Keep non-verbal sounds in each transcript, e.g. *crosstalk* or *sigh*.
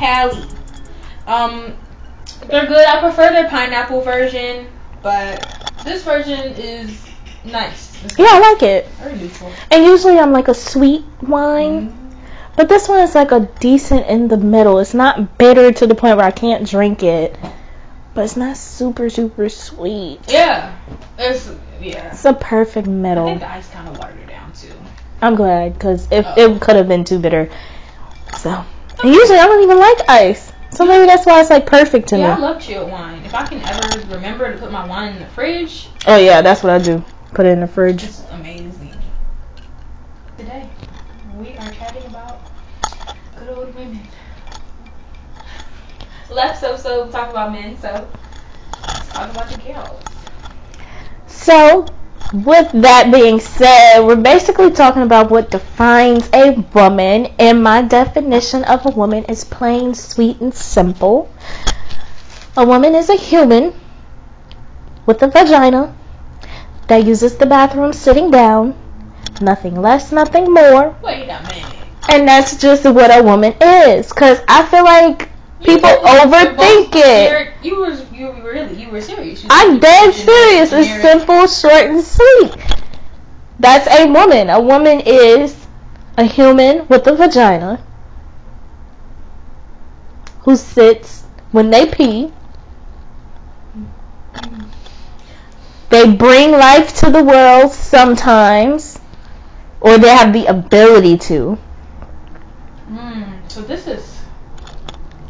Cali. Um, they're good. I prefer their pineapple version, but this version is nice. It's Yeah, I like it. very neutral. And usually I'm like a sweet wine, but this one is like a decent in the middle. It's not bitter to the point where I can't drink it, but it's not super super sweet. Yeah, it's yeah. It's a perfect middle. I think the ice kind of watered it down too. I'm glad because if Oh. it could have been too bitter. So, and usually I don't even like ice, so maybe that's why it's like perfect to Yeah, I me. love chilled wine. If I can ever remember to put my wine in the fridge, Oh yeah, that's what I do. Put it in the fridge. It's amazing. Today, we are chatting about good old women. Left so so talk about men, so let's talk about the girls. So, with that being said, we're basically talking about what defines a woman, and my definition of a woman is plain, sweet, and simple. A woman is a human with a vagina that uses the bathroom sitting down, nothing less, nothing more, Wait a minute. and that's just what a woman is. Because I feel like people You said you were overthink it. You were you were really you were serious. You I'm dead serious. It's simple, short, and sweet. That's a woman. A woman is a human with a vagina who sits when they pee. They bring life to the world sometimes, or they have the ability to. Hmm. So this is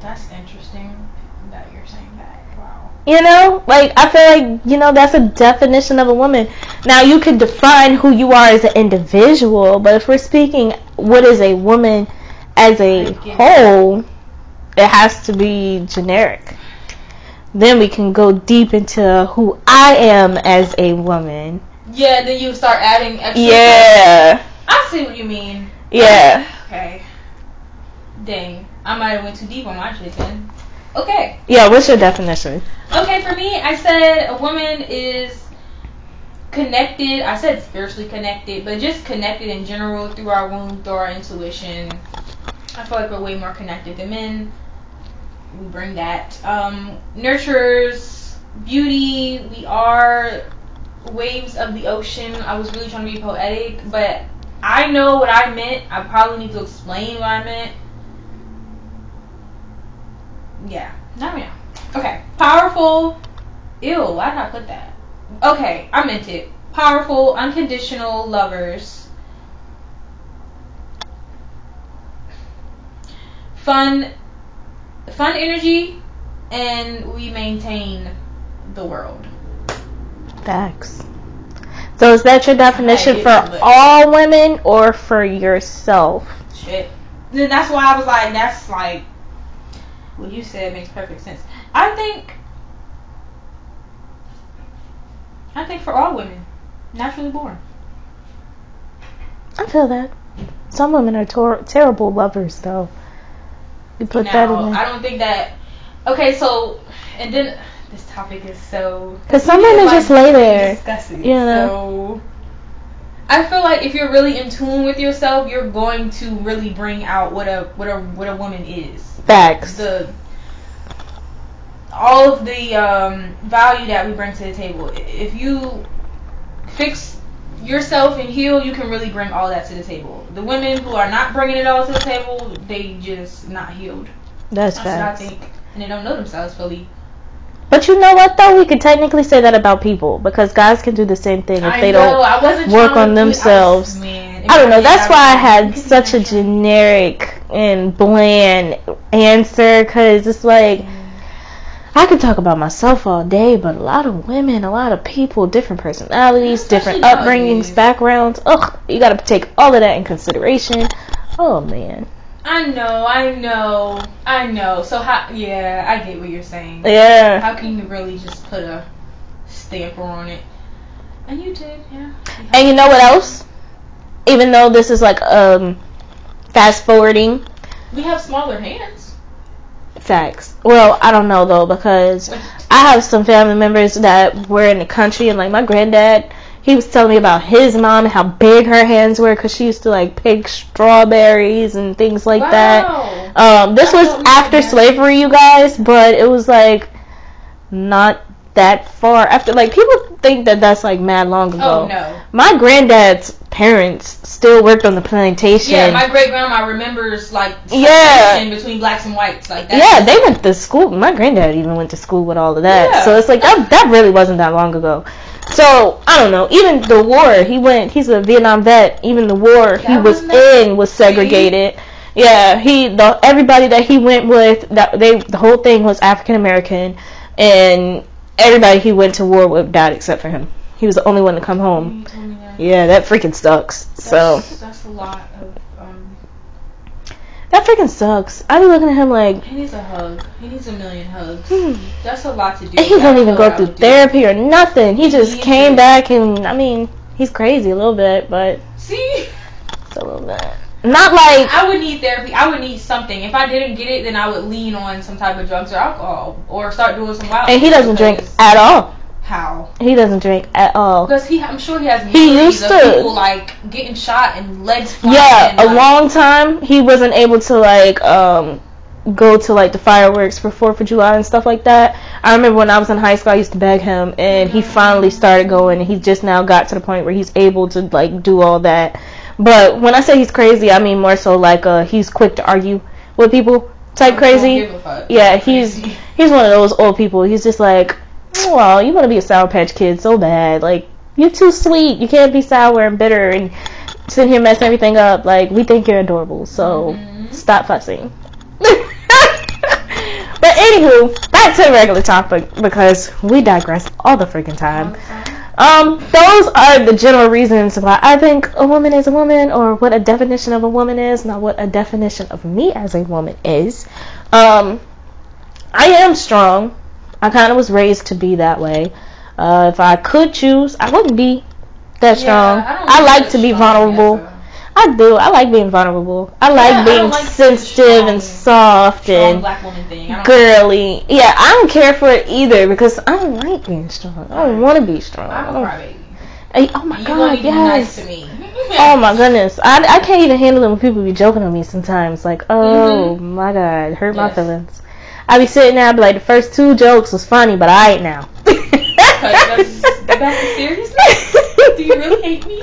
that's interesting that you're saying that. Wow. You know, like I feel like you know that's a definition of a woman. Now you can define who you are as an individual, but if we're speaking what is a woman as a whole, it has to be generic. Then we can go deep into who I am as a woman. Yeah. Then you start adding extra. Yeah, I see what you mean. yeah. Okay. Dang. I might have went too deep on my shit then. Okay. Yeah, what's your definition? Okay, for me, I said a woman is connected. I said spiritually connected, but just connected in general through our womb, through our intuition. I feel like we're way more connected than men. We bring that. Um, nurturers, beauty. We are waves of the ocean. I was really trying to be poetic, but I know what I meant. I probably need to explain what I meant. Yeah. Not right now. Okay. Powerful. Ew, why did I put that? Okay, I meant it. Powerful, unconditional lovers. Fun fun energy and we maintain the world. Facts. So is that your definition for but- all women or for yourself? Shit. Then that's why I was like, that's like what you said makes perfect sense. I think I think for all women, naturally born. I feel that. Some women are tor- terrible lovers, though. You put that in in I don't think that. Okay, so and then this topic is so. 'Cause some women just lay there, Discuss it. you know. So I feel like if you're really in tune with yourself, you're going to really bring out what a what a what a woman is. Facts. The all of the um, value that we bring to the table. If you fix yourself and heal, you can really bring all that to the table. The women who are not bringing it all to the table, they just not healed. That's That's what I think. And they don't know themselves fully. But you know what, though? We could technically say that about people because guys can do the same thing if I they know, don't. Work on do- I themselves. I don't know. That's why I had such a generic and bland answer because it's like I could talk about myself all day, but a lot of women, a lot of people, different personalities, different upbringings, backgrounds. Ugh, you got to take all of that in consideration. Oh man, I know, I know, I know. So how? Yeah, I get what you're saying. yeah. How can you really just put a stamper on it? And you did, yeah. And you know what else? Even though this is like um fast forwarding, We have smaller hands. Facts. Well, I don't know though because I have some family members that were in the country, and like my granddad, he was telling me about his mom and how big her hands were because she used to like pick strawberries and things like wow. that. Um, this was after slavery, you guys, but it was like not that far after. Like people think that that's like mad long ago. Oh no. My granddad's parents still worked on the plantation. Yeah, my great grandma remembers like Yeah. separation between blacks and whites like that. Yeah, they went to school. My granddad even went to school with all of that. Yeah. So it's like that. That really wasn't that long ago. So I don't know. Even the war, he went. He's a Vietnam vet. Even the war he was was in was segregated. Yeah, he the everybody that he went with that they the whole thing was African American, and everybody he went to war with died except for him. He was the only one to come home. Mm, oh you told. Yeah, that freaking sucks. So That's, that's a lot of. That freaking sucks. I be looking at him like. he needs a hug. He needs a million hugs. hmm. That's a lot to do. And he don't even go through therapy or nothing. He just Me came back and I mean, he's crazy a little bit, but See, just a little bit. Not like I would need therapy. I would need something. If I didn't get it, then I would lean on some type of drugs or alcohol, or start doing some wild. and he doesn't drink at all. How? He doesn't drink at all. Because he, I'm sure he has He used of to. people like getting shot and legs. Yeah, and, a like, long time he wasn't able to like um go to like the fireworks for Fourth of July and stuff like that. I remember when I was in high school, I used to beg him, and he finally started going. And he just now got to the point where he's able to like do all that. But when I say he's crazy, I mean more so like uh he's quick to argue with people type crazy. give a fuck. Yeah, he's he's one of those old people. He's just like, well, you want to be a sour patch kid so bad. Like you're too sweet. You can't be sour and bitter and sit here messing everything up. Like we think you're adorable, so Mhm. stop fussing. *laughs* but anywho, back to the regular topic because we digress all the freaking time. Um, those are the general reasons why I think a woman is a woman, or what a definition of a woman is, not what a definition of me as a woman is. Um, I am strong. I kind of was raised to be that way. Uh, if I could choose, I wouldn't be that strong. Yeah, don't I, like to be vulnerable. yeah, I do. I like being vulnerable. I like I being don't like sensitive strong- and soft and black woman thing. I don't girly. Yeah, I don't care for it either because I don't like being strong. I don't want to be strong. I I'm a don't- crybaby. Hey, oh my You god, want to be nice yes. me. Oh *laughs* my goodness, I, I can't even handle it when people be joking on me sometimes. Like, oh Mhm. my god, hurt my Yes. feelings. I be sitting there, I be like, the first two jokes was funny, but I ain't now. Because back to seriousness? *laughs* Do you really hate me?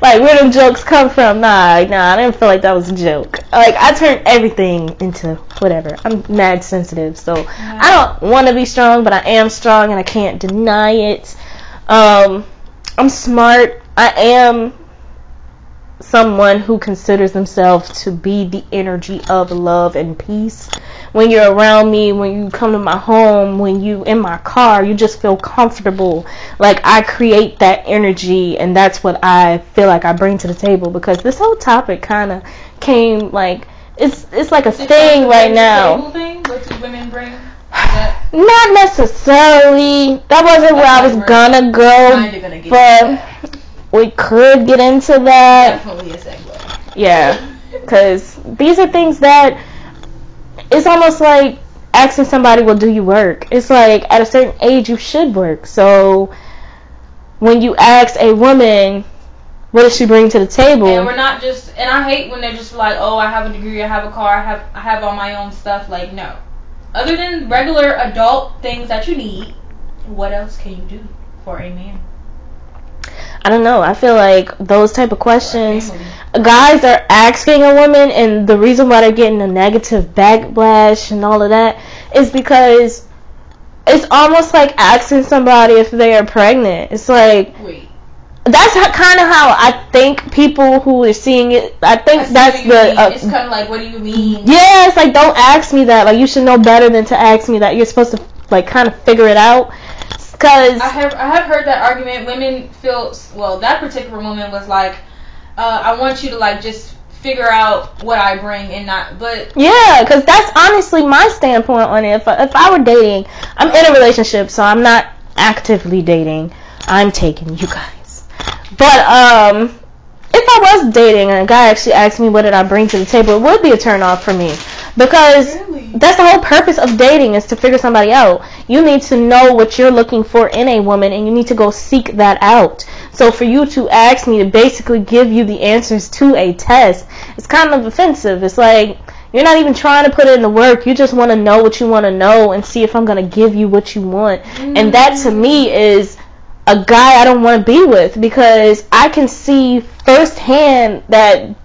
like, where them jokes come from? Nah, nah, I didn't feel like that was a joke. Like, I turn everything into whatever. I'm mad sensitive, so I don't want to be strong, but I am strong, and I can't deny it. Um, I'm smart. I am someone who considers themselves to be the energy of love and peace. When you're around me, when you come to my home, when you in my car, you just feel comfortable. Like I create that energy and that's what I feel like I bring to the table because this whole topic kind of came like it's it's like a thing right now. Thing? What do women bring? *sighs* Not necessarily. That wasn't where I was gonna go, gonna but. We could get into that. Definitely a segue. Yeah, because these are things that it's almost like asking somebody, "Well, do you work?" It's like at a certain age you should work. So when you ask a woman, "What does she bring to the table?" And we're not just, and I hate when they're just like, oh, I have a degree, I have a car, I have, I have all my own stuff. Like, no. Other than regular adult things that you need, what else can you do for a man? I don't know. I feel like those type of questions. guys are asking a woman and the reason why they're getting a negative backlash and all of that is because it's almost like asking somebody if they are pregnant. It's like Wait. that's kind of how I think people who are seeing it. I think I that's the uh, it's kind of like, what do you mean? yeah. It's like don't ask me that. Like you should know better than to ask me that. You're supposed to like kind of figure it out. Cause I have I have heard that argument. Women feel well. That particular woman was like, uh, I want you to like just figure out what I bring and not. But Yeah, because that's honestly my standpoint on it. If I, if I were dating, I'm in a relationship, so I'm not actively dating. I'm taking you guys. But um, if I was dating and a guy actually asked me what did I bring to the table, it would be a turn off for me because really, that's the whole purpose of dating is to figure somebody out. You need to know what you're looking for in a woman and you need to go seek that out. So for you to ask me to basically give you the answers to a test, it's kind of offensive. It's like you're not even trying to put in the work. You just want to know what you want to know and see if I'm going to give you what you want. Mm-hmm. And that to me is a guy I don't want to be with because I can see firsthand that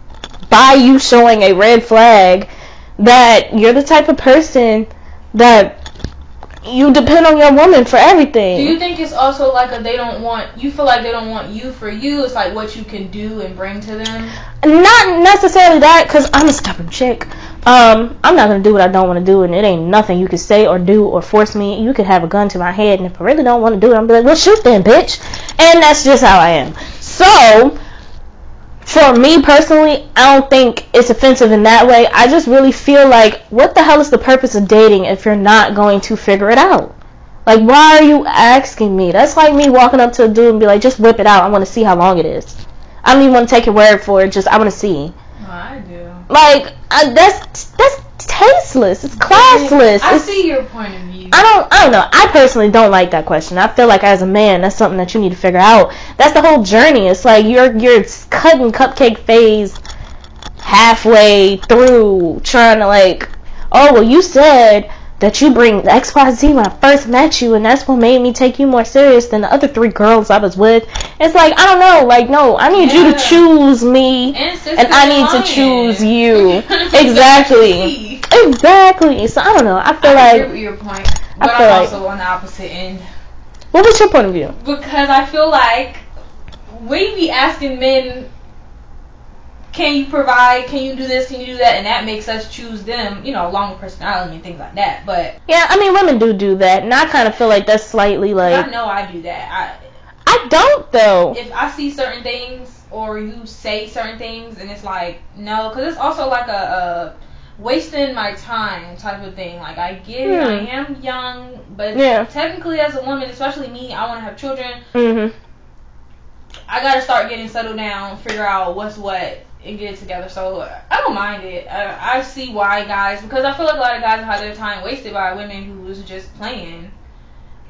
by you showing a red flag that you're the type of person that you depend on your woman for everything. Do you think it's also like a they don't want you feel like they don't want you for you? It's like what you can do and bring to them. Not necessarily that, cause I'm a stubborn chick. Um, I'm not gonna do what I don't want to do, and it ain't nothing you can say or do or force me. You could have a gun to my head, and if I really don't want to do it, I'm be like, well, shoot then, bitch. And that's just how I am. So for me personally, I don't think it's offensive in that way. I just really feel like, what the hell is the purpose of dating if you're not going to figure it out? Like, why are you asking me? That's like me walking up to a dude and be like, just whip it out. I want to see how long it is. I don't even want to take your word for it. Just I want to see. Oh, I do. Like, I, that's that's tasteless. It's classless. I it's, see your point of view. I don't. I don't know. I personally don't like that question. I feel like as a man, that's something that you need to figure out. That's the whole journey. It's like you're you're cutting cupcake phase halfway through, trying to like, oh well, you said that you bring XYZ when I first met you, and that's what made me take you more serious than the other three girls I was with. It's like, I don't know, like, no, I need yeah. you to choose me, and, and I need lying. to choose *laughs* you. exactly. *laughs* exactly. So, I don't know. I feel I like. your point, but I feel I'm also like, on the opposite end. What was your point of view? Because I feel like we be asking men can you provide? Can you do this? Can you do that? And that makes us choose them, you know, along with personality and things like that. But yeah, I mean, women do do that, and I kind of feel like that's slightly like. I know I do that. I I don't though. If I see certain things or you say certain things, and it's like no, because it's also like a, a wasting my time type of thing. Like I get it, I hmm. am young, but yeah. technically as a woman, especially me, I want to have children. Mm-hmm. I gotta start getting settled down, figure out what's what, and get it together. So I don't mind it. I, I see why guys, because I feel like a lot of guys have had their time wasted by women who was just playing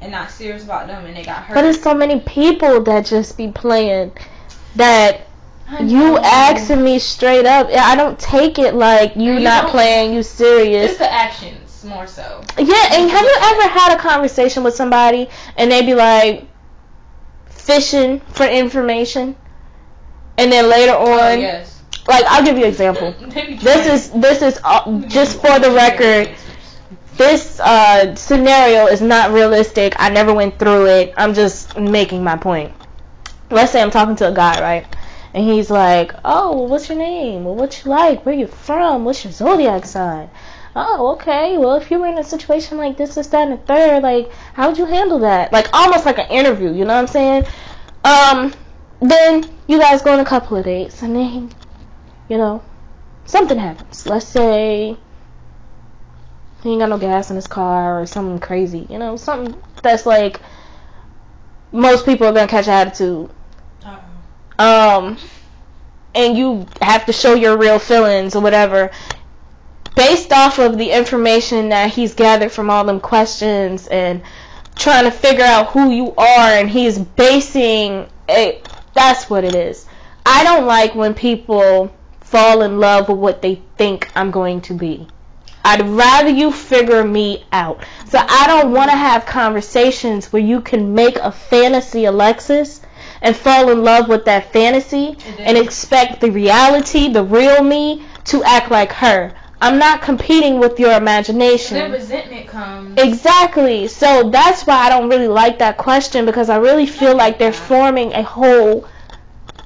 and not serious about them, and they got hurt. But it's so many people that just be playing that. You asking me straight up, I don't take it like you, you not playing, you serious. It's the actions more so. Yeah, and have you ever had a conversation with somebody and they be like fishing for information, and then later oh, on, oh, yes like I'll give you an example. *laughs* this is this is uh, just for the record. This uh, scenario is not realistic. I never went through it. I'm just making my point. Let's say I'm talking to a guy, right? And he's like, "Oh, well, what's your name? Well, what you like? Where you from? What's your zodiac sign?" Oh, okay. Well, if you were in a situation like this, this, that, and the third, like, how would you handle that? Like, almost like an interview. You know what I'm saying? Um, then you guys go on a couple of dates, and then you know, something happens. Let's say he ain't got no gas in his car or something crazy, you know, something that's like most people are gonna catch attitude. Um, and you have to show your real feelings or whatever. Based off of the information that he's gathered from all them questions and trying to figure out who you are, and he's basing it. That's what it is. I don't like when people fall in love with what they think I'm going to be. I'd rather you figure me out. So I don't want to have conversations where you can make a fantasy Alexis and fall in love with that fantasy mm-hmm. and expect the reality, the real me, to act like her. I'm not competing with your imagination. Then resentment comes. Exactly. So that's why I don't really like that question because I really feel like they're forming a whole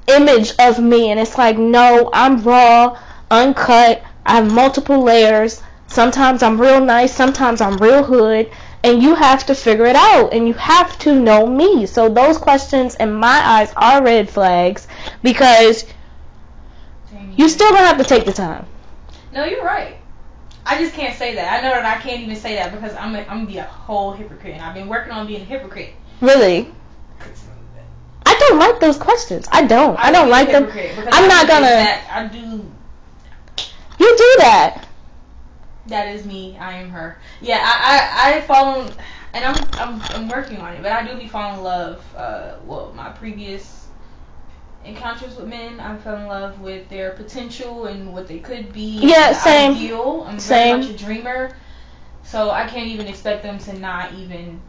image of me and it's like no i'm raw uncut i have multiple layers sometimes i'm real nice sometimes i'm real hood and you have to figure it out and you have to know me so those questions in my eyes are red flags because you still don't have to take the time no you're right I just can't say that. I know that I can't even say that because I'm a, I'm be a whole hypocrite, and I've been working on being a hypocrite. Really? Don't like those questions. I don't. I, I don't like them. I'm not gonna. I do. You do that. That is me. I am her. Yeah, I I, I fall in, and I'm, I'm I'm working on it, but I do be falling in love. Uh, well, my previous encounters with men, I fell in love with their potential and what they could be. Yeah, same. Ideal. I'm Same. very much a dreamer, so I can't even expect them to not even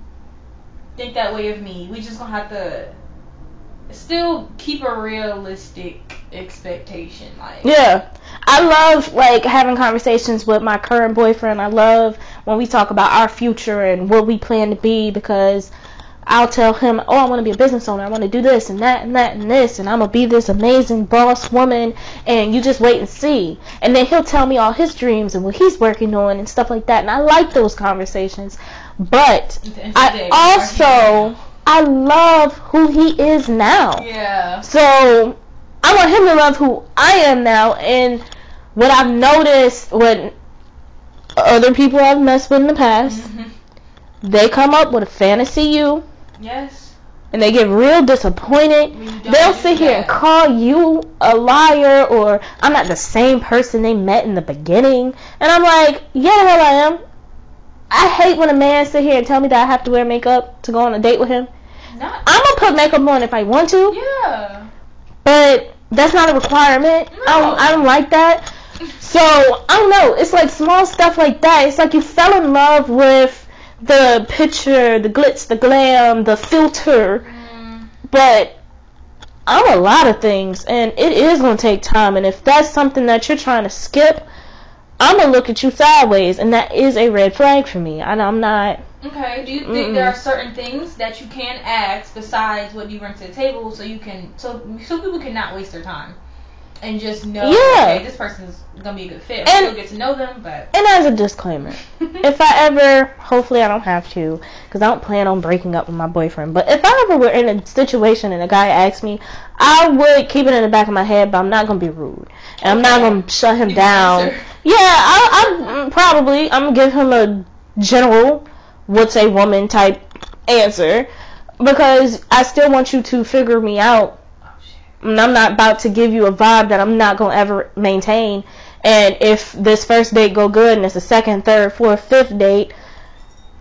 think that way of me. We just gonna have to still keep a realistic expectation. Like, Yeah. I love like having conversations with my current boyfriend. I love when we talk about our future and what we plan to be because I'll tell him, "Oh, I want to be a business owner. I want to do this and that and that and this and I'm to be this amazing boss woman and you just wait and see." And then he'll tell me all his dreams and what he's working on and stuff like that. And I like those conversations. But at the end of the I also I love who he is now. yeah. So I want him to love who I am now. And what I've noticed when other people I've messed with in the past, hmm they come up with a fantasy you Yes. and they get real disappointed. When you don't They'll sit here and call you a liar or I'm not the same person they met in the beginning. And I'm like, yeah, the hell I am. I hate when a man sit here and tell me that I have to wear makeup to go on a date with him. Not. I'm gonna put makeup on if I want to. Yeah. but that's not a requirement. I, don't, I don't like that. So I don't know. It's like small stuff like that. It's like you fell in love with the picture, the glitz, the glam, the filter, Mm, but I'm a lot of things, and it is gonna take time. And if that's something that you're trying to skip, I'm gonna look at you sideways, and that is a red flag for me. And I'm not. okay. Do you think Mm-mm. there are certain things that you can ask besides what you bring to the table, so you can so so people cannot waste their time and just know, Yeah. okay, this person's gonna be a good fit. And- We'll get to know them, but And as a disclaimer, *laughs* if I ever, hopefully I don't have to, because I don't plan on breaking up with my boyfriend. But if I ever were in a situation and a guy asked me, I would keep it in the back of my head, but I'm not gonna be rude, and I'm not gonna shut him You down. answer. Yeah, I, I'm probably I'm gonna give him a general, what's a woman type answer, because I still want you to figure me out and I'm not about to give you a vibe that I'm not gonna ever maintain. And if this first date go good and it's a second, third, fourth, fifth date,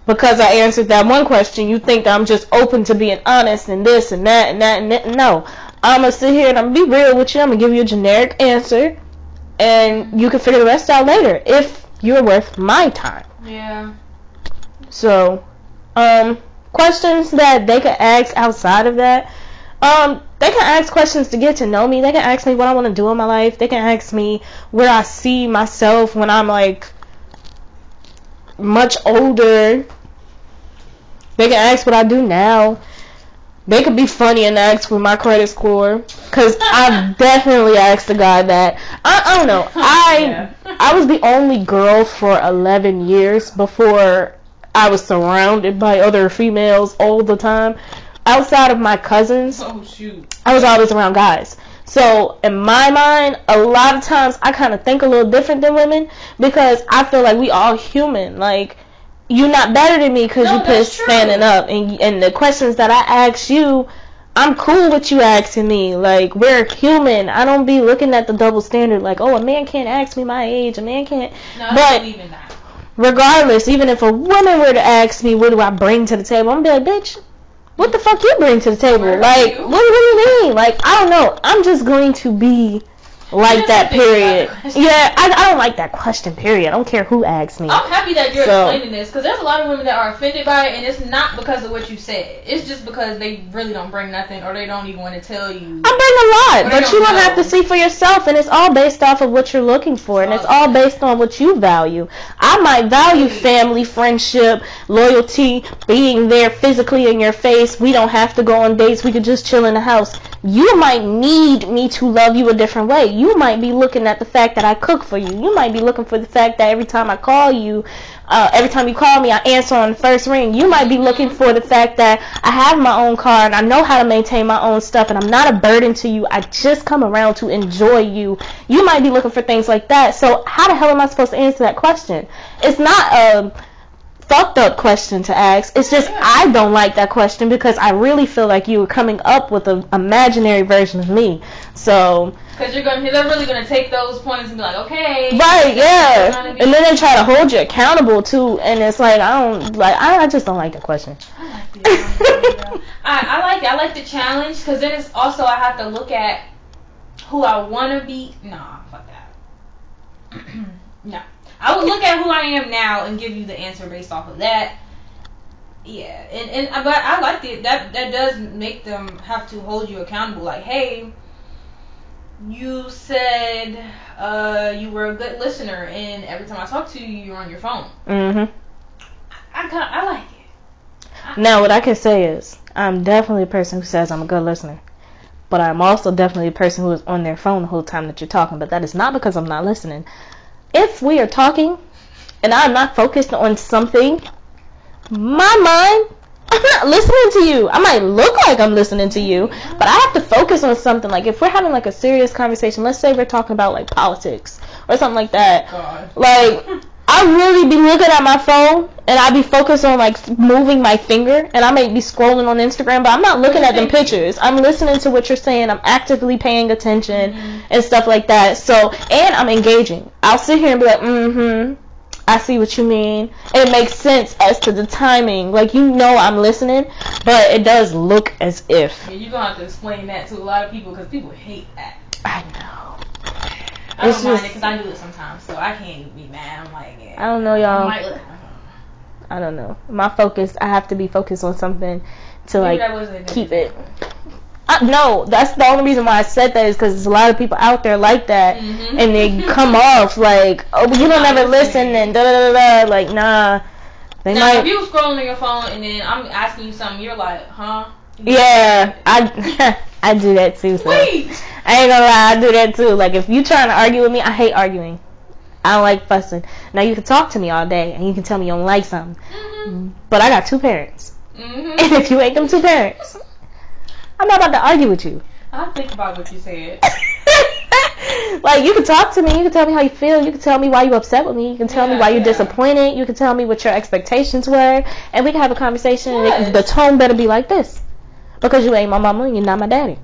because I answered that one question, you think I'm just open to being honest and this and that and that and that. No, I'm gonna sit here and I'm gonna be real with you. I'm gonna give you a generic answer, and you can figure the rest out later if you're worth my time. Yeah. So, um, questions that they could ask outside of that. Um, they can ask questions to get to know me. They can ask me what I want to do in my life. They can ask me where I see myself when I'm like much older. They can ask what I do now. They could be funny and ask with my credit score. Cause I've *laughs* definitely asked a guy that. I, I don't know. *laughs* I Yeah. I was the only girl for 11 years before I was surrounded by other females all the time. Outside of my cousins, Oh shoot. I was always around guys. So in my mind, a lot of times I kind of think a little different than women because I feel like we all human. Like you're not better than me because No, you true. standing up, and and the questions that I ask you, I'm cool with you asking me. Like we're human. I don't be looking at the double standard. Like oh, a man can't ask me my age. A man can't. No, But- I believe in that. Regardless, even if a woman were to ask me, what do I bring to the table? I'm gonna be like, bitch, what the fuck you bring to the table? Where Like, what, what do you mean? Like, I don't know. I'm just going to be like that, period. question. Yeah, I, I don't like that question, period. I don't care who asks me. I'm happy that you're So- explaining this because there's a lot of women that are offended by it, and it's not because of what you said. It's just because they really don't bring nothing, or they don't even want to tell you. I bring a lot, But you don't have to see for yourself, and it's all based off of what you're looking for, and it's all based on what you value. I might value family, friendship, loyalty, being there physically in your face. We don't have to go on dates. We could just chill in the house. You might need me to love you a different way. You might be looking at the fact that I cook for you. You might be looking for the fact that every time I call you, uh, every time you call me, I answer on the first ring. You might be looking for the fact that I have my own car and I know how to maintain my own stuff and I'm not a burden to you. I just come around to enjoy you. You might be looking for things like that. So how the hell am I supposed to answer that question? It's not a fucked up question to ask. It's just. I don't like that question because I really feel like you were coming up with an imaginary version of me. So Because you're going, they're really going to take those points and be like, okay. right, yeah, Trying to be- and then they try to hold you accountable too, and it's like I don't like I, I just don't like that question. I like the I, I like. I like the challenge because then it's also I have to look at who I want to be. Nah, fuck that. *clears throat* no, I would look at who I am now and give you the answer based off of that. Yeah, and and but I like it. That that does make them have to hold you accountable. Like, hey, you said uh, you were a good listener, and every time I talk to you, you're on your phone. Mhm. I kind I like it. Now, what I can say is, I'm definitely a person who says I'm a good listener. But I'm also definitely a person who is on their phone the whole time that you're talking. But that is not because I'm not listening. If we are talking and I'm not focused on something, my mind, I'm not listening to you. I might look like I'm listening to you, but I have to focus on something. Like if we're having like a serious conversation, let's say we're talking about like politics or something like that. God. Like I really be looking at my phone and I be focused on like moving my finger and I may be scrolling on Instagram, but I'm not looking at them pictures. I'm listening to what you're saying. I'm actively paying attention Mhm. and stuff like that. So and I'm engaging. I'll sit here and be like, mm-hmm. I see what you mean. It makes sense as to the timing. Like you know I'm listening, but it does look as if Yeah, you're gonna have to explain that to a lot of people because people hate that. I know. I don't mind it because I do it sometimes, so I can't be mad. I'm like, yeah. I don't know, y'all. might look at my phone. I don't know. My focus, I have to be focused on something to Maybe like that wasn't a good keep it. I, no, that's the only reason why I said that is because there's a lot of people out there like that, Mhm. and they come off like, oh, you don't ever listen, and da da da da. Like, nah, they Now, if might. you scrolling on your phone and then I'm asking you something, you're like, huh? Yeah, I *laughs* *laughs* I do that too. So. Wait. I ain't gonna lie, I do that too. Like if you trying to argue with me, I hate arguing. I don't like fussing. Now you can talk to me all day and you can tell me you don't like something, Mhm. but I got two parents, Mhm. *laughs* and if you ain't them two parents, I'm not about to argue with you. I'll think about what you said. *laughs* like you can talk to me, you can tell me how you feel, you can tell me why you upset with me, you can tell me Yeah, why you're yeah. disappointed, you can tell me what your expectations were, and we can have a conversation. And Yes. it, the tone better be like this, because you ain't my mama and you're not my daddy.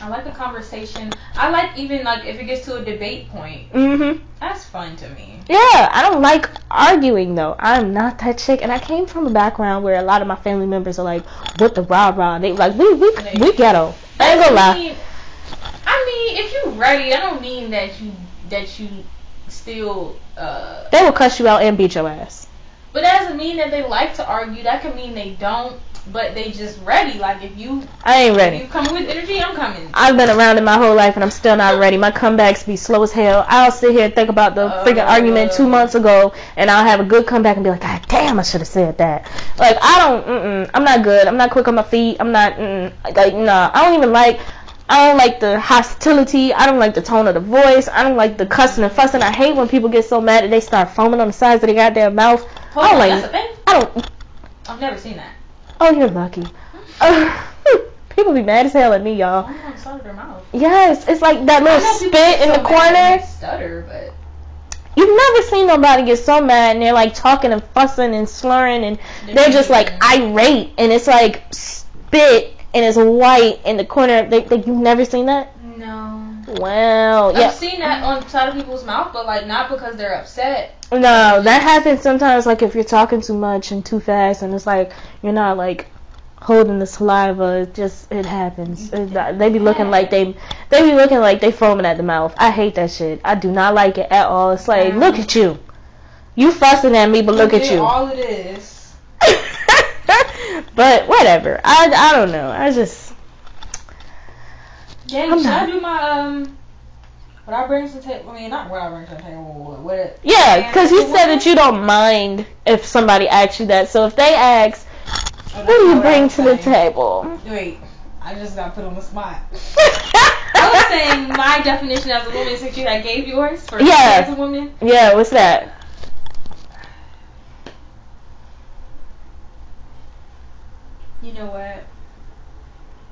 I like a conversation. I like even like if it gets to a debate point. Mhm. That's fun to me. Yeah, I don't like arguing though. I'm not that chick, and I came from a background where a lot of my family members are like, "What the rah rah?" They like we we we ghetto. I ain't gonna I lie. mean, I mean, if you're ready, I don't mean that you that you still. uh They will cuss you out and beat your ass. But that doesn't mean that they like to argue. That could mean they don't, but they just ready. Like if you I ain't ready. you coming with energy, I'm coming. I've been around it my whole life and I'm still not ready. My comebacks be slow as hell. I'll sit here and think about the freaking Oh. argument two months ago and I'll have a good comeback and be like, God damn, I should have said that. Like, I don't, mm-mm, I'm not good. I'm not quick on my feet. I'm not, mm, like, nah. I don't even like, I don't like the hostility. I don't like the tone of the voice. I don't like the cussing and fussing. I hate when people get so mad that they start foaming on the sides of their goddamn mouth. Hold I don't on, like that's a thing. I don't, I've never seen that. oh, you're lucky. Hmm. *laughs* people be mad as hell at me, y'all. I'm on the side of their mouth. Yes, it's like that little spit in so the corner. Stutter, but You've never seen nobody get so mad and they're like talking and fussing and slurring and they're just like irate and it's like spit and it's white in the corner. They, they, you've never seen that? no. Well, yeah. I've seen that on side of people's mouth, but like not because they're upset. No, that happens sometimes. Like if you're talking too much and too fast, and it's like you're not like holding the saliva. It just it happens. It, they be looking like they they be looking like they foaming at the mouth. I hate that shit. I do not like it at all. It's like look at you, you fussing at me, but look at you. All it is. But whatever. I I don't know. I just should I do my um? What I bring to the table? I mean, not what I bring to the table. What? what yeah, because you said that you don't mind if somebody asks you that. So if they ask, Oh, what do you that's bring to what the table? Wait, I just got put on the spot. *laughs* I was saying my definition as a woman since you had gave yours for Yeah. as a woman. Yeah, what's that? You know what?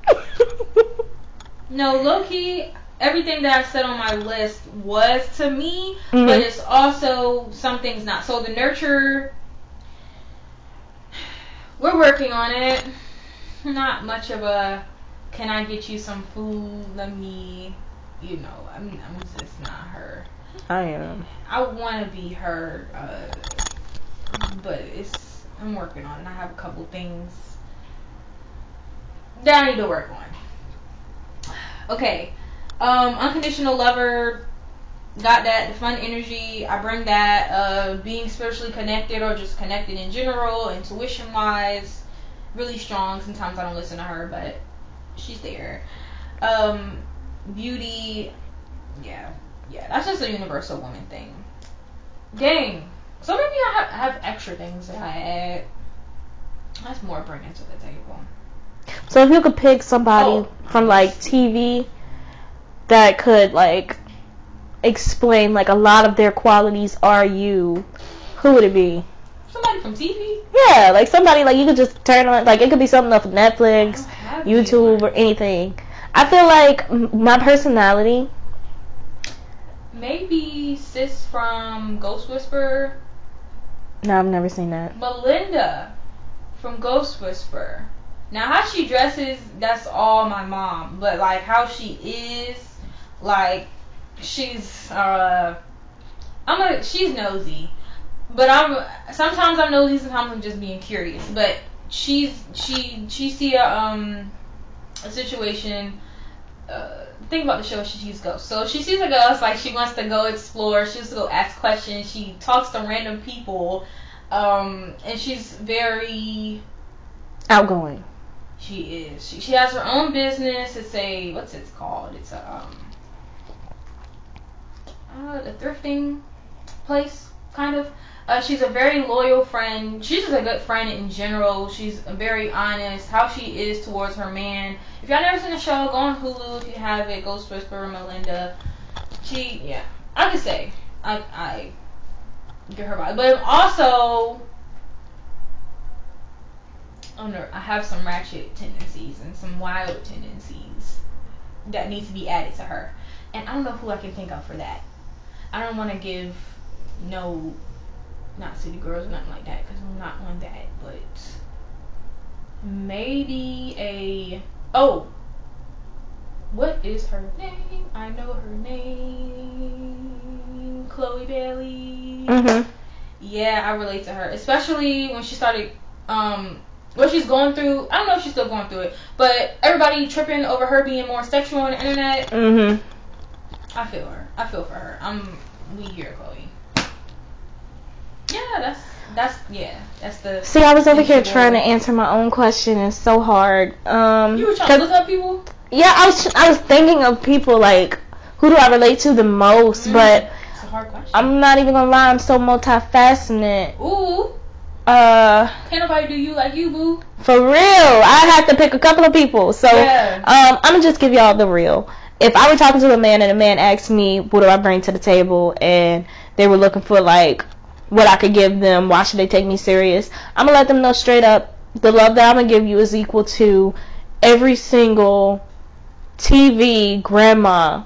*laughs* No, Loki. everything that I said on my list was to me, Mhm. but it's also some things not. So the nurture, we're working on it. Not much of a. Can I get you some food? Let me. You know, I'm. I'm just not her. I am. I want to be her, uh, but it's. I'm working on it. I have a couple things that I need to work on. Okay. Um, unconditional lover. Got that. The fun energy. I bring that. Uh, being spiritually connected or just connected in general, intuition wise, really strong. Sometimes I don't listen to her, but she's there. Um, beauty. Yeah, yeah. That's just a universal woman thing. Dang. So maybe I have, have extra things that I add. That's more bringing to the table. So if you could pick somebody Oh. from like TV that could like explain like a lot of their qualities are you, who would it be? Somebody from TV. Yeah, like somebody like you could just turn on like it could be something off Netflix, YouTube, or anything. I feel like my personality. Maybe sis from Ghost Whisperer. No, I've never seen that. Melinda from Ghost Whisperer. Now how she dresses, that's all my mom. But like how she is, like she's uh I'm a she's nosy. But I'm sometimes I'm nosy, sometimes I'm just being curious. But she's she she see a um a situation uh, think about the show she sees ghosts. So she sees a ghost, like she wants to go explore, she wants to go ask questions, she talks to random people, um, and she's very Outgoing. She is. She, she has her own business. It's a what's it called? It's a um uh, a thrifting place, kind of. Uh, she's a very loyal friend. She's just a good friend in general. She's very honest. How she is towards her man. If y'all never seen the show, go on Hulu if you have it. Ghost Whisperer Melinda. She, yeah, I could say I I get her vibe, but also under I have some ratchet tendencies and some wild tendencies that needs to be added to her, and I don't know who I can think of for that. I don't want to give no not city girls or nothing like that because I'm not on that, but maybe a oh. What is her name? I know her name. Chloe Bailey. Mhm. Yeah, I relate to her, especially when she started um what she's going through. I don't know if she's still going through it, but everybody tripping over her being more sexual on the internet. Mhm. I feel her. I feel for her. I'm we here, Chloe. Yeah, that's that's yeah, that's the. See, I was over here trying to answer my own question. It's so hard. Um, You were trying to look up people. yeah, I was I was thinking of people like who do I relate to the most, Mm. but It's a hard question. I'm not even gonna lie. I'm so multifaceted. Ooh, Uh, can't nobody do you like you, boo. for real, I have to pick a couple of people. So, Yeah. um, I'm gonna just give y'all the real. If I were talking to a man and a man asked me, "What do I bring to the table?" and they were looking for like what I could give them, why should they take me serious? I'm gonna let them know straight up. The love that I'm gonna give you is equal to every single TV grandma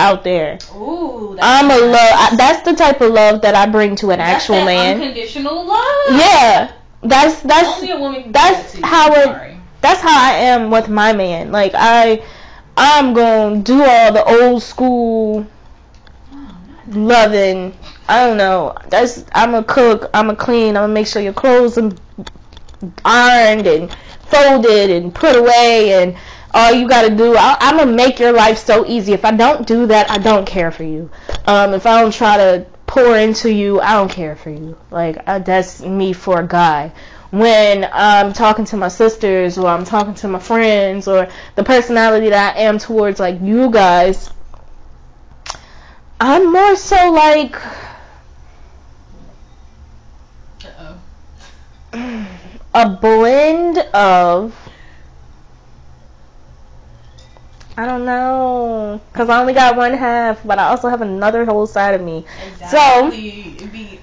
out there. Ooh, that's I'm a nice. love. I, that's the type of love that I bring to an That's actual man. Unconditional love. Yeah, that's that's Only a woman can that's that how it- that's how I am with my man. Like I, I'm gonna do all the old school oh, loving. I don't know. That's I'm a cook. I'm a clean. I'm gonna make sure your clothes are ironed and folded and put away and all you gotta do. I, I'm gonna make your life so easy. If I don't do that, I don't care for you. Um, if I don't try to pour into you, I don't care for you. Like uh, that's me for a guy. When I'm talking to my sisters or I'm talking to my friends or the personality that I am towards like you guys, I'm more so like Uh-oh. a blend of I don't know because I only got one half, but I also have another whole side of me. Exactly. Be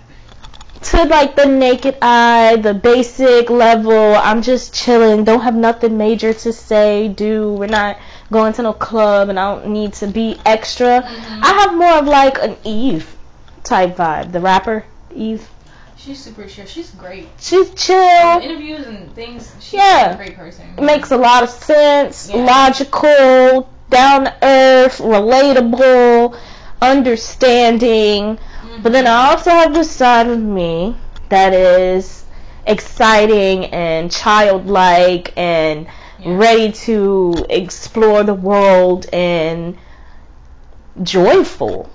To like the naked eye, the basic level, I'm just chilling. Don't have nothing major to say, do. We're not going to no club, and I don't need to be extra. Mhm. I have more of like an Eve type vibe. The rapper Eve. She's super chill. She's great. She's chill. Interviews and things. She's Yeah. a great person. Makes a lot of sense. Yeah. Logical, down to earth, relatable, understanding. Mhm. But then I also have this side of me that is exciting and childlike and Yeah. ready to explore the world and joyful.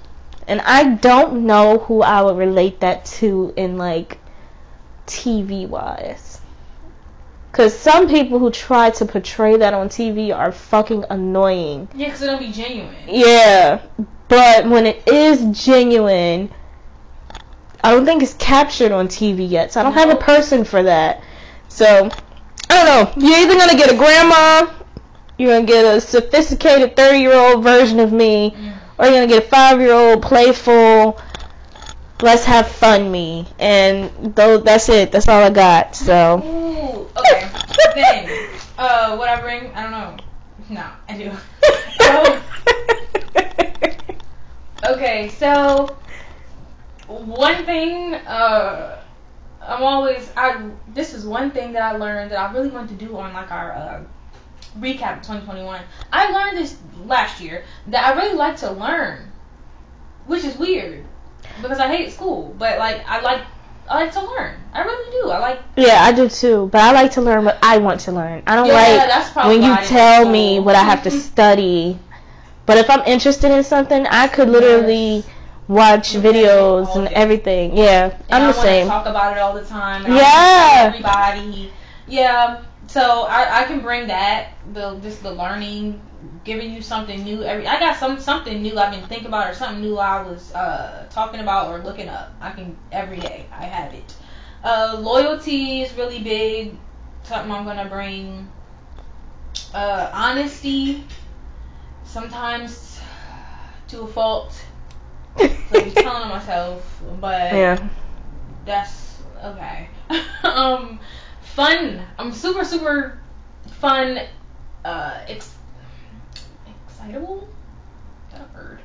And I don't know who I would relate that to in like TV wise. Cause some people who try to portray that on TV are fucking annoying. Yeah, because it'll be genuine. Yeah, but when it is genuine, I don't think it's captured on TV yet. So I don't have a person for that. So I don't know. You're either gonna get a grandma, you're gonna get a sophisticated 30 year old version of me, Mm. Or you're gonna get a five year old playful. Let's have fun me, and though that's it. That's all I got. So. Ooh, okay. then, uh, what I bring, I don't know. No, I do. *laughs* Okay, so one thing, uh, I'm always I. This is one thing that I learned that I really want to do on like our uh, recap 2021. I learned this last year that I really like to learn, which is weird because I hate school, but like I like I like to learn. I really do. I like Yeah, I do too. But I like to learn what I want to learn. I don't Yeah, like when you tell me what I have to *laughs* study. But if I'm interested in something, I could literally watch videos and everything. Yeah, and I'm I the same. Talk about it all the time. Yeah. Everybody. Yeah. So I, I can bring that the just the learning, giving you something new every. I got some something new I've been thinking about or something new I was uh, talking about or looking up. I can every day. I have it. Uh, loyalty is really big. Something I'm gonna bring. Uh, honesty. Sometimes to a fault. So I'm telling myself, but yeah. that's okay. *laughs* um, fun. I'm super super fun. Uh, ex- excitable. Is that a word?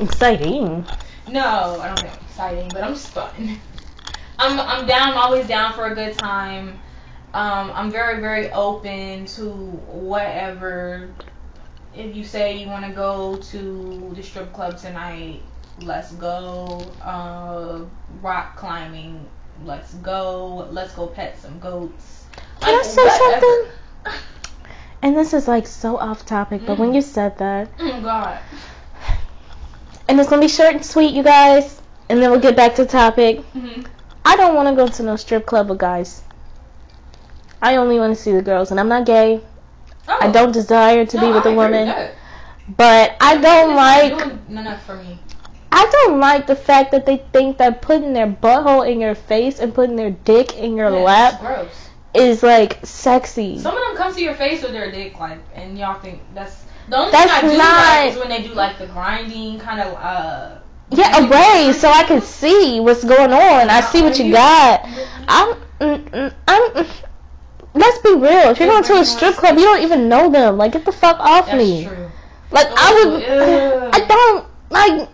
Exciting. No, I don't think I'm exciting, but I'm just fun. I'm I'm down, I'm always down for a good time. Um, I'm very very open to whatever. If you say you want to go to the strip club tonight, let's go. Uh, rock climbing, let's go. Let's go pet some goats. Can I say whatever. something? And this is like so off topic, but when Mm. you said that, Oh *clears throat* God. and it's gonna be short and sweet, you guys, and then we'll get back to topic. hmm I don't want to go to no strip club with guys. I only want to see the girls, and I'm not gay. Oh. I don't desire to be with I a woman, but I don't like. not doing enough for me. I don't like the fact that they think that putting their butthole in your face and putting their dick in your Yeah, lap is like sexy. Some of them come to your face with their dick, like, and y'all think that's the only That's thing I do not- like is when they do like the grinding kind of uh. Yeah, away so I can see what's going on. I see what you got. I'm, mm, mm, I'm. mm, Let's be real. If you're going to a strip club, you don't even know them. Like, get the fuck off That's me. true. Like, I would. *laughs* I don't like.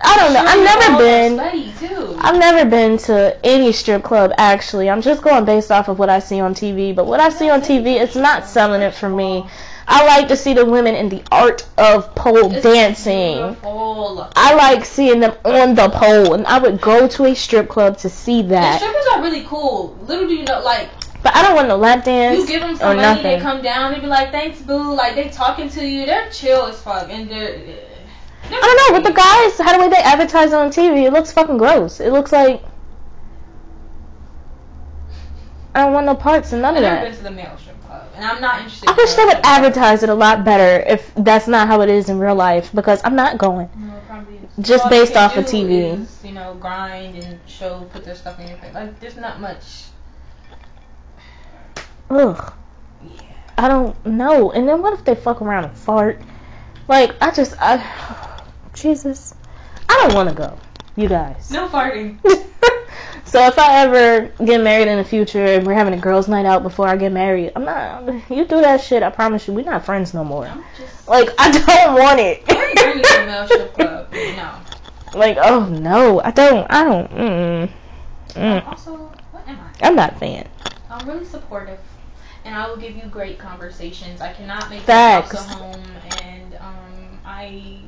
I'm. Don't know. I've never been. too. I've never been to any strip club actually. I'm just going based off of what I see on TV. But what I see on TV, it's not selling it for me. I like to see the women in the art of pole It's dancing. beautiful. I like seeing them on the pole, and I would go to a strip club to see The that. strippers are really cool. Little do you know, like But I don't want no lap dance you give them some money, they come down, they be like, "Thanks, boo." Like they talking to you, they're chill as fuck, and they're. I don't know, but the guys, how the way they advertise it on TV, it looks fucking gross. It looks like I don't want no parts and none I've of never been to the male strip club, and I'm not interested. I wish they would advertise it a lot better if that's not how it is in real life because I'm not going. No. Just All based off of TV. is, you know, grind and show, put their stuff in your face. Like, there's not much. Ugh. Yeah. I don't know. And then what if they fuck around and fart? Like I just I Jesus. I don't want to go. You guys. No farting. *laughs* *laughs* so if I ever get married in the future and we're having a girls' night out before I get married, I'm not. You do that shit. I promise you, we're not friends no more. Just. Like I don't want it. I already bring *laughs* you the male strip club. No. Like, oh no, I don't, I don't. Mm, mm. Also, what am I? I'm not a fan. I'm really supportive, and I will give you great conversations. I cannot make Facts. house a home, and um, I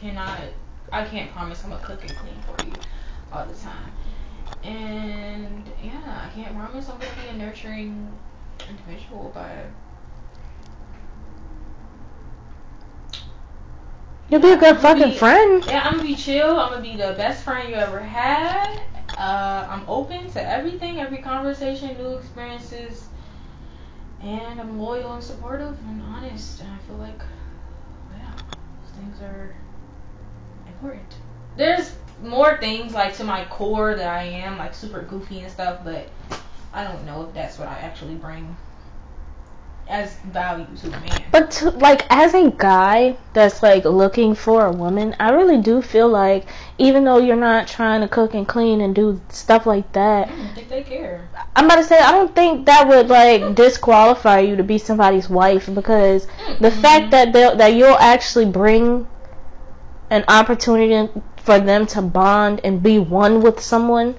cannot, I can't promise I'm gonna cook and clean for you all the time. And yeah, I can't promise I'm gonna be a nurturing individual, but You'll be a good fucking be, friend. Yeah, I'm gonna be chill. I'm gonna be the best friend you ever had. Uh, I'm open to everything, every conversation, new experiences, and I'm loyal and supportive and honest. And I feel like, yeah, those things are important. There's more things like to my core that I am like super goofy and stuff, but I don't know if that's what I actually bring as value to a man. But to, like as a guy that's like looking for a woman, I really do feel like even though you're not trying to cook and clean and do stuff like that, I don't think they care. I'm about to say I don't think that would like disqualify you to be somebody's wife because mm-hmm. the fact that they that you'll actually bring an opportunity for them to bond and be one with someone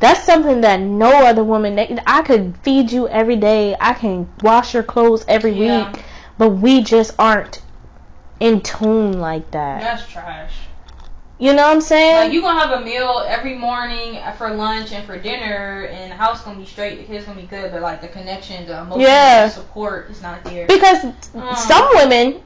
that's something that no other woman they, I could feed you every day. I can wash your clothes every yeah. week, but we just aren't in tune like that. That's trash. You know what I'm saying? Like you gonna have a meal every morning for lunch and for dinner, and the house gonna be straight. The kids gonna be good, but like the connection, the emotional yeah. support is not there. Because um, some women,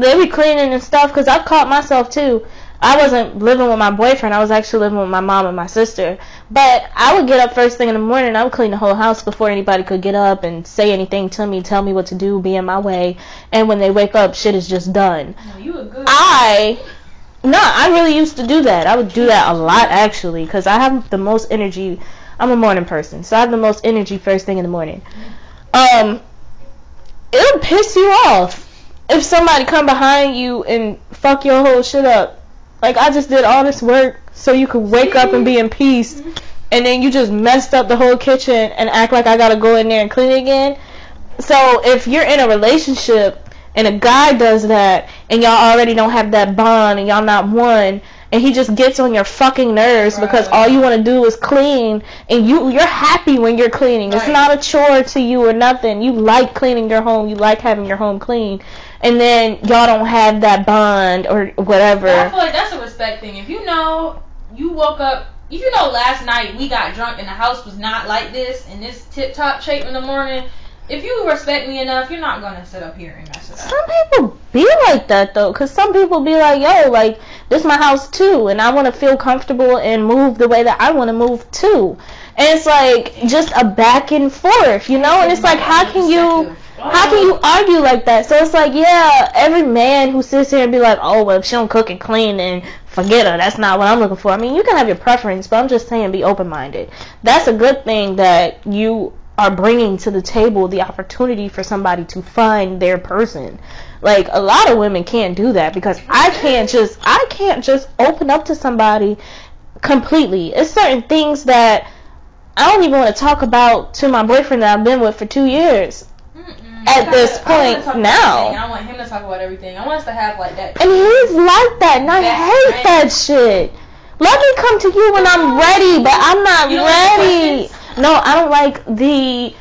they be cleaning and stuff. Because I've caught myself too. I wasn't living with my boyfriend. I was actually living with my mom and my sister. But I would get up first thing in the morning. I would clean the whole house before anybody could get up and say anything to me, tell me what to do, be in my way. And when they wake up, shit is just done. No, you were good. I no, I really used to do that. I would do that a lot actually, because I have the most energy. I'm a morning person, so I have the most energy first thing in the morning. Um, it'll piss you off if somebody come behind you and fuck your whole shit up like I just did all this work so you could wake up and be in peace, and then you just messed up the whole kitchen and act like I gotta go in there and clean it again. So if you're in a relationship and a guy does that and y'all already don't have that bond and y'all not one and he just gets on your fucking nerves right. because all you want to do is clean and you you're happy when you're cleaning. Right. It's not a chore to you or nothing. You like cleaning your home. You like having your home clean and then y'all don't have that bond or whatever. I feel like that's a respect thing. If you know you woke up, if you know last night we got drunk and the house was not like this and this tip top shape in the morning. If you respect me enough, you're not gonna sit up here and mess it up. Some people be like that though, cause some people be like, "Yo, like this my house too, and I want to feel comfortable and move the way that I want to move too." And it's like just a back and forth, you know. And it's like, how can you? How can you argue like that? So it's like, yeah, every man who sits here and be like, oh, well, if she don't cook and clean, then forget her. That's not what I'm looking for. I mean, you can have your preference, but I'm just saying, be open minded. That's a good thing that you are bringing to the table the opportunity for somebody to find their person. Like a lot of women can't do that because I can't just I can't just open up to somebody completely. It's certain things that I don't even want to talk about to my boyfriend that I've been with for two years at this point now. I want him to talk about everything. I want us to have like that. And he's like that, and I hate that shit. Let me come to you when I'm ready, but I'm not ready. No, I don't like the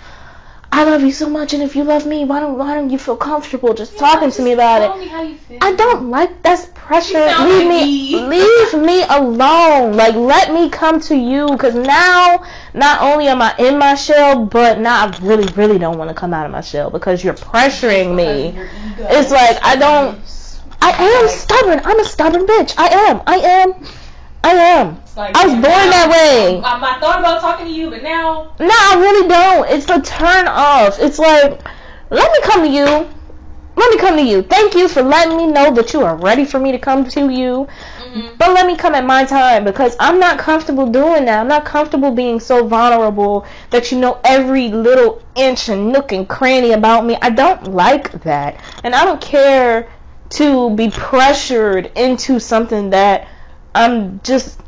I love you so much, and if you love me, why don't why don't you feel comfortable just yeah, talking just to me about it? Me I don't like that's pressure. Leave me, *laughs* leave me alone. Like let me come to you, because now not only am I in my shell, but now I really really don't want to come out of my shell because you're pressuring me. It's like I don't. I am stubborn. I'm a stubborn bitch. I am. I am. I am. Like, I was born that way. I, I, thought about talking to you, but now. No, I really don't. It's a turn off. It's like, let me come to you. Let me come to you. Thank you for letting me know that you are ready for me to come to you. Mm-hmm. But let me come at my time because I'm not comfortable doing that. I'm not comfortable being so vulnerable that you know every little inch and nook and cranny about me. I don't like that. And I don't care to be pressured into something that I'm just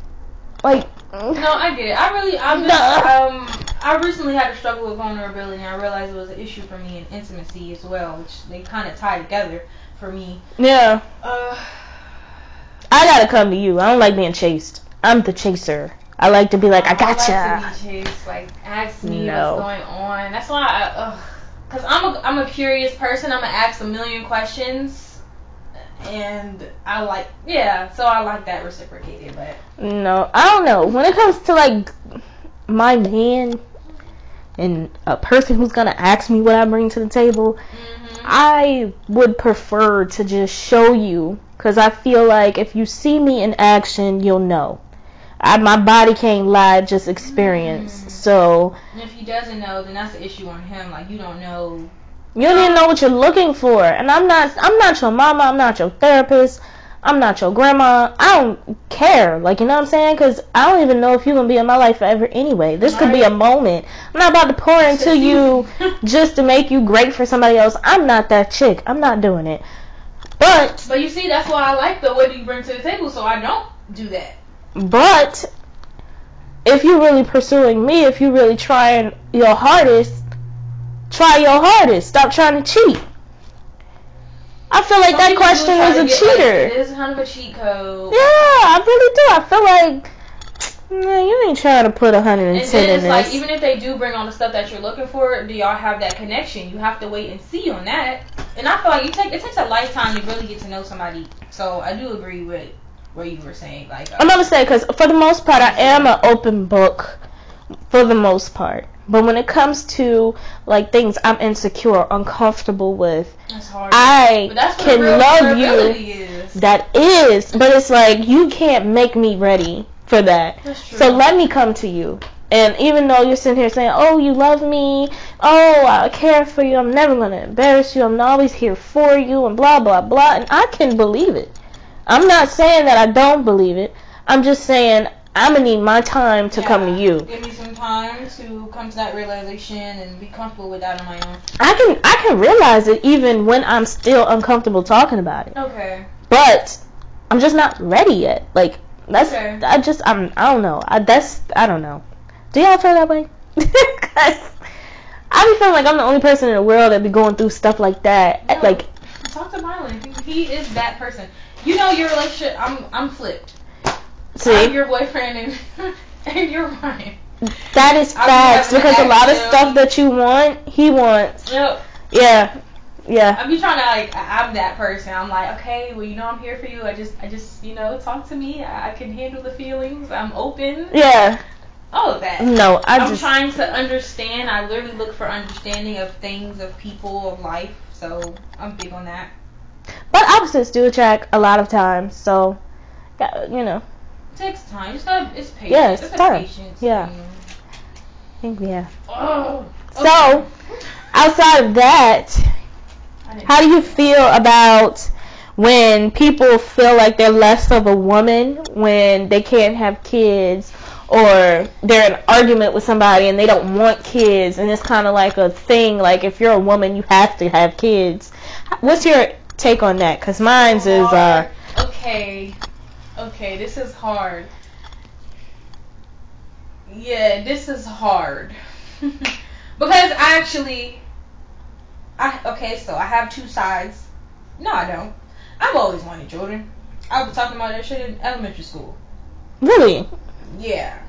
like. No, I get it. I really, I'm just, um, I recently had a struggle with vulnerability, and I realized it was an issue for me in intimacy as well, which they kind of tie together for me. Yeah. Uh, I gotta come to you. I don't like being chased. I'm the chaser. I like to be like, I gotcha. I like to be chased. Like, ask me No. what's going on. That's why I, ugh. Cause I'm a, I'm a curious person. I'm gonna ask a million questions, and I like, yeah. So I like that reciprocated, but No, I don't know. When it comes to like my man and a person who's gonna ask me what I bring to the table, mhm. I would prefer to just show you because I feel like if you see me in action, you'll know. I, my body can't lie, just experience. Mm. So And if he doesn't know, then that's the issue on him. Like you don't know. You don't even know what you're looking for. And I'm not. I'm not your mama. I'm not your therapist. I'm not your grandma. I don't care. Like you know what I'm saying? Because I don't even know if you're gonna be in my life forever anyway. This could be a moment. I'm not about to pour into you *laughs* just to make you great for somebody else. I'm not that chick. I'm not doing it. But But you see, that's why I like the what do you bring to the table, so I don't do that. but if you're really pursuing me, if you're really trying your hardest, try your hardest. Stop trying to cheat. I feel like Some that question was a get, like, cheater. it is kind of a cheat code. Yeah, I really do. I feel like man, you ain't trying to put And 110 then in it's this. like, even if they do bring on the stuff that you're looking for, do y'all have that connection? You have to wait and see on that. And I feel like you take it takes a lifetime to really get to know somebody. So I do agree with what you were saying. Like, I'm gonna say because for the most part, I am an open book. For the most part, but when it comes to like things I'm insecure, uncomfortable with, that's hard. I but that's what can love you. Is. That is, but it's like you can't make me ready for that. That's true. So let me come to you. And even though you're sitting here saying, "Oh, you love me. Oh, I care for you. I'm never gonna embarrass you. I'm always here for you," and blah blah blah, and I can believe it. I'm not saying that I don't believe it. I'm just saying I'm gonna need my time to come to you. Give me some time to come to that realization and be comfortable with that on my own. I can I can realize it even when I'm still uncomfortable talking about it. Okay. but I'm just not ready yet. Like that's Okay. I just I'm I don't know. I that's I don't know. Do y'all feel that way? *laughs* 'Cause I be feeling like I'm the only person in the world that be going through stuff like that. No. Like Talk to Marlon. He, he is that person. You know your relationship. I'm I'm flipped. I'm your boyfriend and *laughs* and you're mine. that is I be facts because a lot of stuff that you want, he wants. Yep. Yeah, yeah. I be trying to like I'm that person. I'm like, okay, well you know I'm here for you. I just I just you know talk to me. I, I can handle the feelings. I'm open. Yeah, All of that. no, I I'm just trying to understand. I literally look for understanding of things, of people, of life. So I'm big on that. but opposites do attract a lot of times. So, you know, takes time. It's got it's patience. Yeah, it's it's time. patience. Yeah. thing. I think yeah. Oh. So, outside of that, How do you feel about when people feel like they're less of a woman when they can't have kids or they're in an argument with somebody and they don't want kids and it's kind of like a thing like if you're a woman you have to have kids. What's your take on that? Cuz mine's is uh okay okay this is hard. Yeah this is hard. *laughs* Because I actually I okay so I have two sides. No I don't. I've always wanted children. I was talking about that shit in elementary school. Really? Yeah.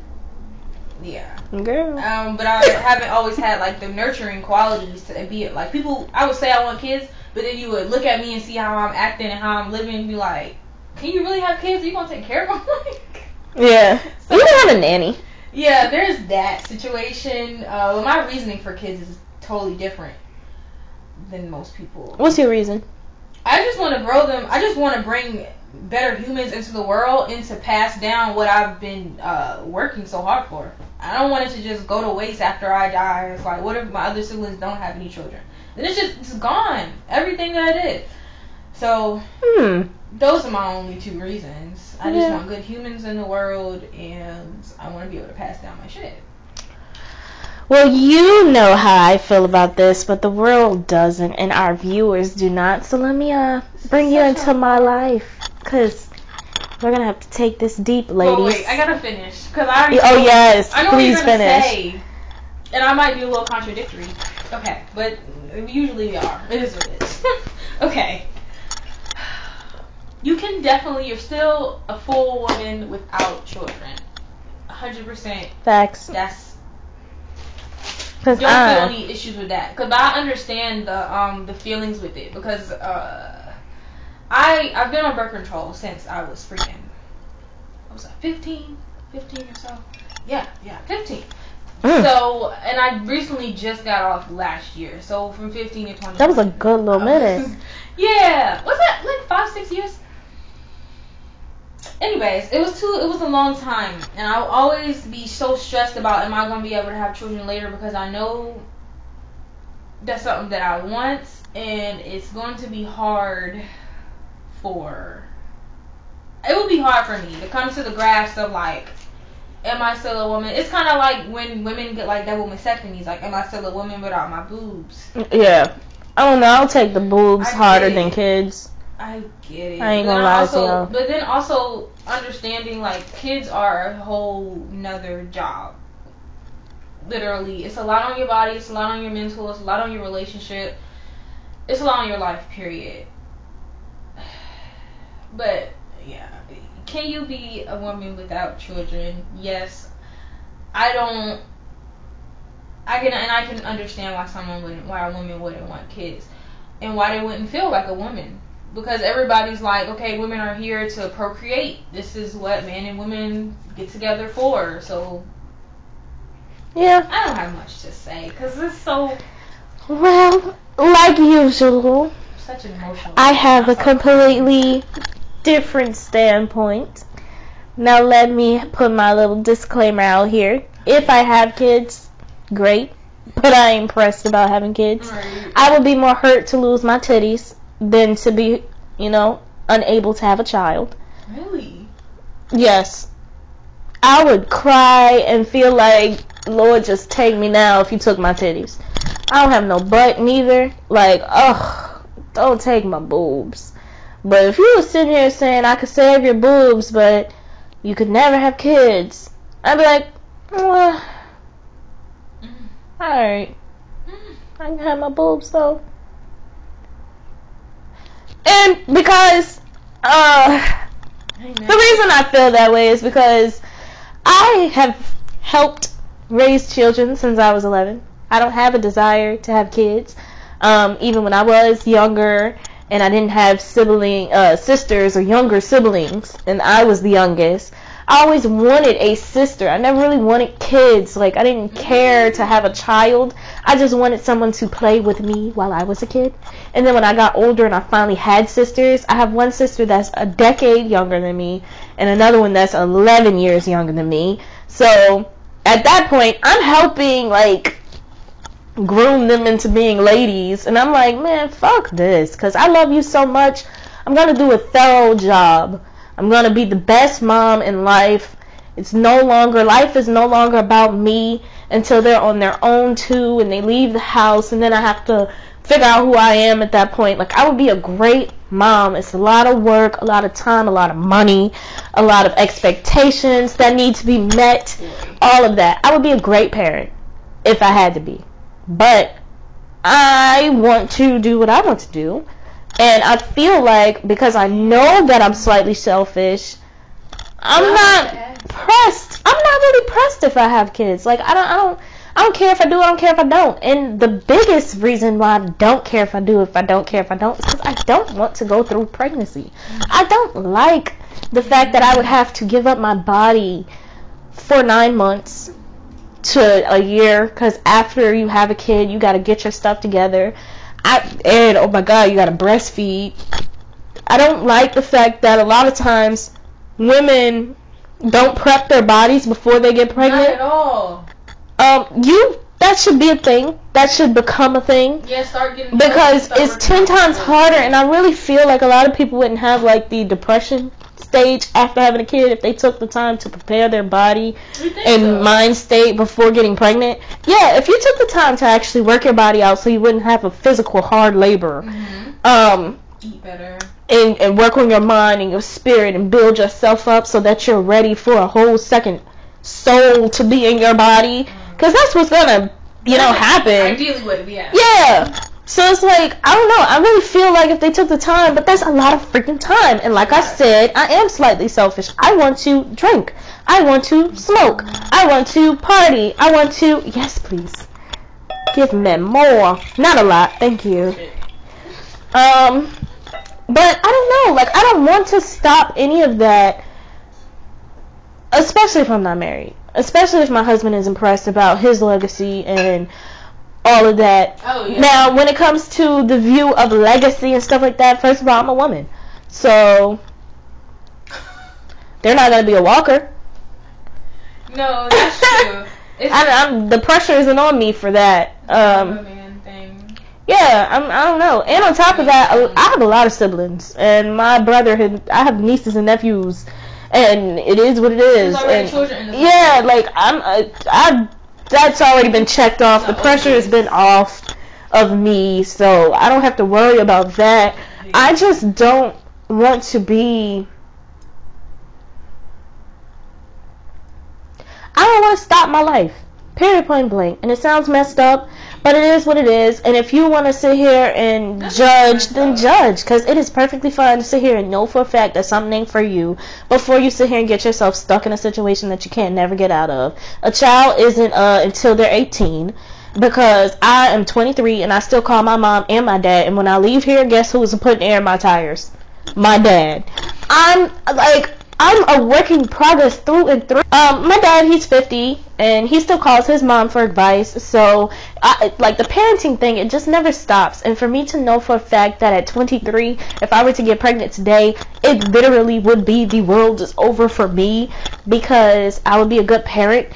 Yeah. Girl. um, but I haven't always had like the nurturing qualities to be it. Like people, I would say I want kids, but then you would look at me and see how I'm acting and how I'm living, and be like, "Can you really have kids? Are you gonna take care of them?" *laughs* Like, Yeah. So- You can have a nanny. yeah, there's that situation. Uh, well, my reasoning for kids is totally different than most people. What's your reason? I just want to grow them. I just want to bring better humans into the world and to pass down what I've been uh, working so hard for. I don't want it to just go to waste after I die. It's like, what if my other siblings don't have any children? Then it's just it's gone. Everything that I did. So Hmm. those are my only two reasons. I just want good humans in the world, and I want to be able to pass down my shit. Well, you know how I feel about this, but the world doesn't, and our viewers do not. So let me uh bring you into my life, cause we're gonna have to take this deep, Oh ladies. wait, I gotta finish because I already oh yes, I know what please you're gonna finish. say, and I might be a little contradictory. Okay, but usually we are. It is what it is. *laughs* okay. You can definitely you're still a full woman without children. Hundred percent. Facts. That's Cause don't I, feel any issues with that because I understand the um the feelings with it because uh I I've been on birth control since I was freaking what was I 15 15 or so yeah yeah 15 Mm. so and I recently just got off last year so from 15 to 20 that was a good little *laughs* minute. yeah was that like five six years anyways it was too it was a long time and i'll always be so stressed about am i going to be able to have children later because i know that's something that i want and it's going to be hard for it will be hard for me to come to the grasp of like am i still a woman it's kind of like when women get like double mastectomies like am i still a woman without my boobs Yeah. I don't know. I'll take the boobs I harder get than kids. I get it. I ain't But gonna then lie to also, y'all. But then also understanding like kids are a whole nother job. Literally, it's a lot on your body. It's a lot on your mental. It's a lot on your relationship. It's a lot on your life. Period. *sighs* But yeah, can you be a woman without children? Yes. I don't. I can and I can understand why someone wouldn't, why a woman wouldn't want kids, and why they wouldn't feel like a woman. Because everybody's like, okay, women are here to procreate. This is what men and women get together for. So Yeah. I don't have much to say because it's so Well, like usual, such an emotional. I have a completely different standpoint. Now let me put my little disclaimer out here. If I have kids, great. But I ain't pressed about having kids. Right. I would be more hurt to lose my titties than to be, you know, unable to have a child. Really? Yes. I would cry and feel like, Lord, just take me now if you took my titties. I don't have no butt neither. Like, ugh, don't take my boobs. But if you was sitting here saying I could save your boobs, but you could never have kids, I'd be like, well, Mm. alright. Mm. I can have my boobs though. And because, uh, the reason I feel that way is because I have helped raise children since I was 11. I don't have a desire to have kids. Um, even when I was younger and I didn't have sibling uh, sisters or younger siblings, and I was the youngest, I always wanted a sister. I never really wanted kids. Like I didn't care to have a child. I just wanted someone to play with me while I was a kid. And then when I got older and I finally had sisters, I have one sister that's a decade younger than me and another one that's 11 years younger than me. So at that point, I'm helping like groom them into being ladies. And I'm like, man, fuck this. Because I love you so much. I'm going to do a thorough job. I'm going to be the best mom in life. It's no longer, life is no longer about me until they're on their own too and they leave the house and then I have to figure out who I am at that point. Like I would be a great mom. It's a lot of work, a lot of time, a lot of money, a lot of expectations that need to be met, all of that. I would be a great parent if I had to be. But I want to do what I want to do. And I feel like because I know that I'm slightly selfish, I'm not pressed. I'm not really pressed if I have kids. Like I don't I don't I don't care if I do, I don't care if I don't. And the biggest reason why I don't care if I do, if I don't care if I don't, is because I don't want to go through pregnancy. Mm-hmm. I don't like the fact that I would have to give up my body for nine months to a year. Because after you have a kid, you got to get your stuff together. I and oh my god, you got to breastfeed. I don't like the fact that a lot of times women don't prep their bodies before they get pregnant. Not at all. Um, you that should be a thing. That should become a thing Yeah, start getting because it's ten times harder. And I really feel like a lot of people wouldn't have like the depression stage after having a kid if they took the time to prepare their body and so? mind state before getting pregnant. Yeah, if you took the time to actually work your body out so you wouldn't have a physical hard labor, Mhm. um, Eat better. and, and work on your mind and your spirit and build yourself up so that you're ready for a whole second soul to be in your body. Because that's what's gonna, you know, happen. Ideally, would yeah. Yeah. So it's like I don't know. I really feel like if they took the time, but that's a lot of freaking time. And like I said, I am slightly selfish. I want to drink. I want to smoke. I want to party. I want to yes, please. Give me more. Not a lot, thank you. Um, but I don't know. Like I don't want to stop any of that, especially if I'm not married. Especially if my husband is impressed about his legacy and all of that. Oh yeah. Now, when it comes to the view of legacy and stuff like that, first of all, I'm a woman, so they're not gonna be a walker. No, that's *laughs* true. I, I'm, the pressure isn't on me for that. Um, thing. yeah, I'm, I don't know. And on top of that, I I have a lot of siblings, and my brother, had, I have nieces and nephews, and it is what it is. And- children in the yeah, like I'm, I, I, that's already been checked off. The pressure has been off of me, so I don't have to worry about that. I just don't want to be. I don't want to stop my life. Period, point blank. And it sounds messed up, but it is what it is. And if you want to sit here and judge, then judge. Because it is perfectly fine to sit here and know for a fact that something ain't for you before you sit here and get yourself stuck in a situation that you can't never get out of. A child isn't uh, until they're 18 because I am 23 and I still call my mom and my dad. And when I leave here, guess who's putting air in my tires? My dad. I'm like I'm a work in progress through and through. Um, my dad, he's 50, and he still calls his mom for advice. So, I, like the parenting thing, it just never stops. And for me to know for a fact that at 23, if I were to get pregnant today, it literally would be the world is over for me because I would be a good parent.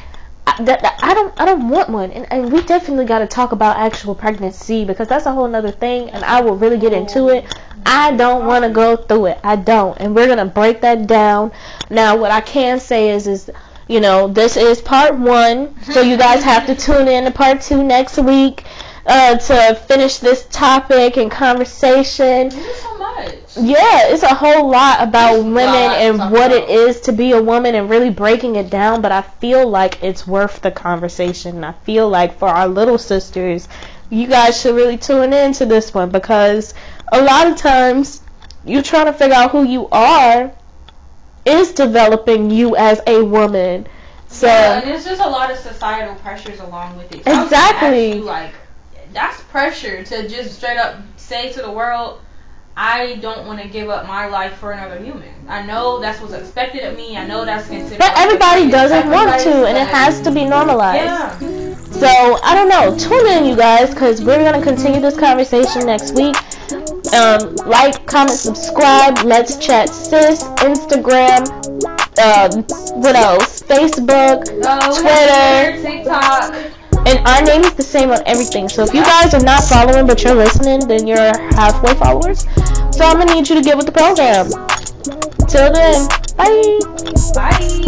I, that, that- I don't I don't want one, and, and we definitely got to talk about actual pregnancy because that's a whole nother thing, and I will really get into it. I don't want to go through it. I don't, and we're gonna break that down. Now, what I can say is, is you know, this is part one, so you guys have to *laughs* tune in to part two next week uh, to finish this topic and conversation. There's so much. Yeah, it's a whole lot about There's women lot and what it about. is to be a woman and really breaking it down, but I feel like it's worth the conversation. I feel like for our little sisters, you guys should really tune in to this one because a lot of times you're trying to figure out who you are is developing you as a woman. So Yeah, and there's just a lot of societal pressures along with it. So I was gonna ask Exactly. you, like, that's pressure to just straight up say to the world, I don't want to give up my life for another human. I know that's what's expected of me. I know that's considered. but everybody doesn't want to and it has to be normalized. Yeah. So I don't know. Tune in, you guys, because we're gonna continue this conversation next week. Um, like, comment, subscribe. Let's chat, sis. Instagram. Um, what else? Facebook. So, Twitter. TikTok. And our name is the same on everything. So if you guys are not following but you're listening, then you're halfway followers. So I'm gonna need you to get with the program. Till then, bye. Bye.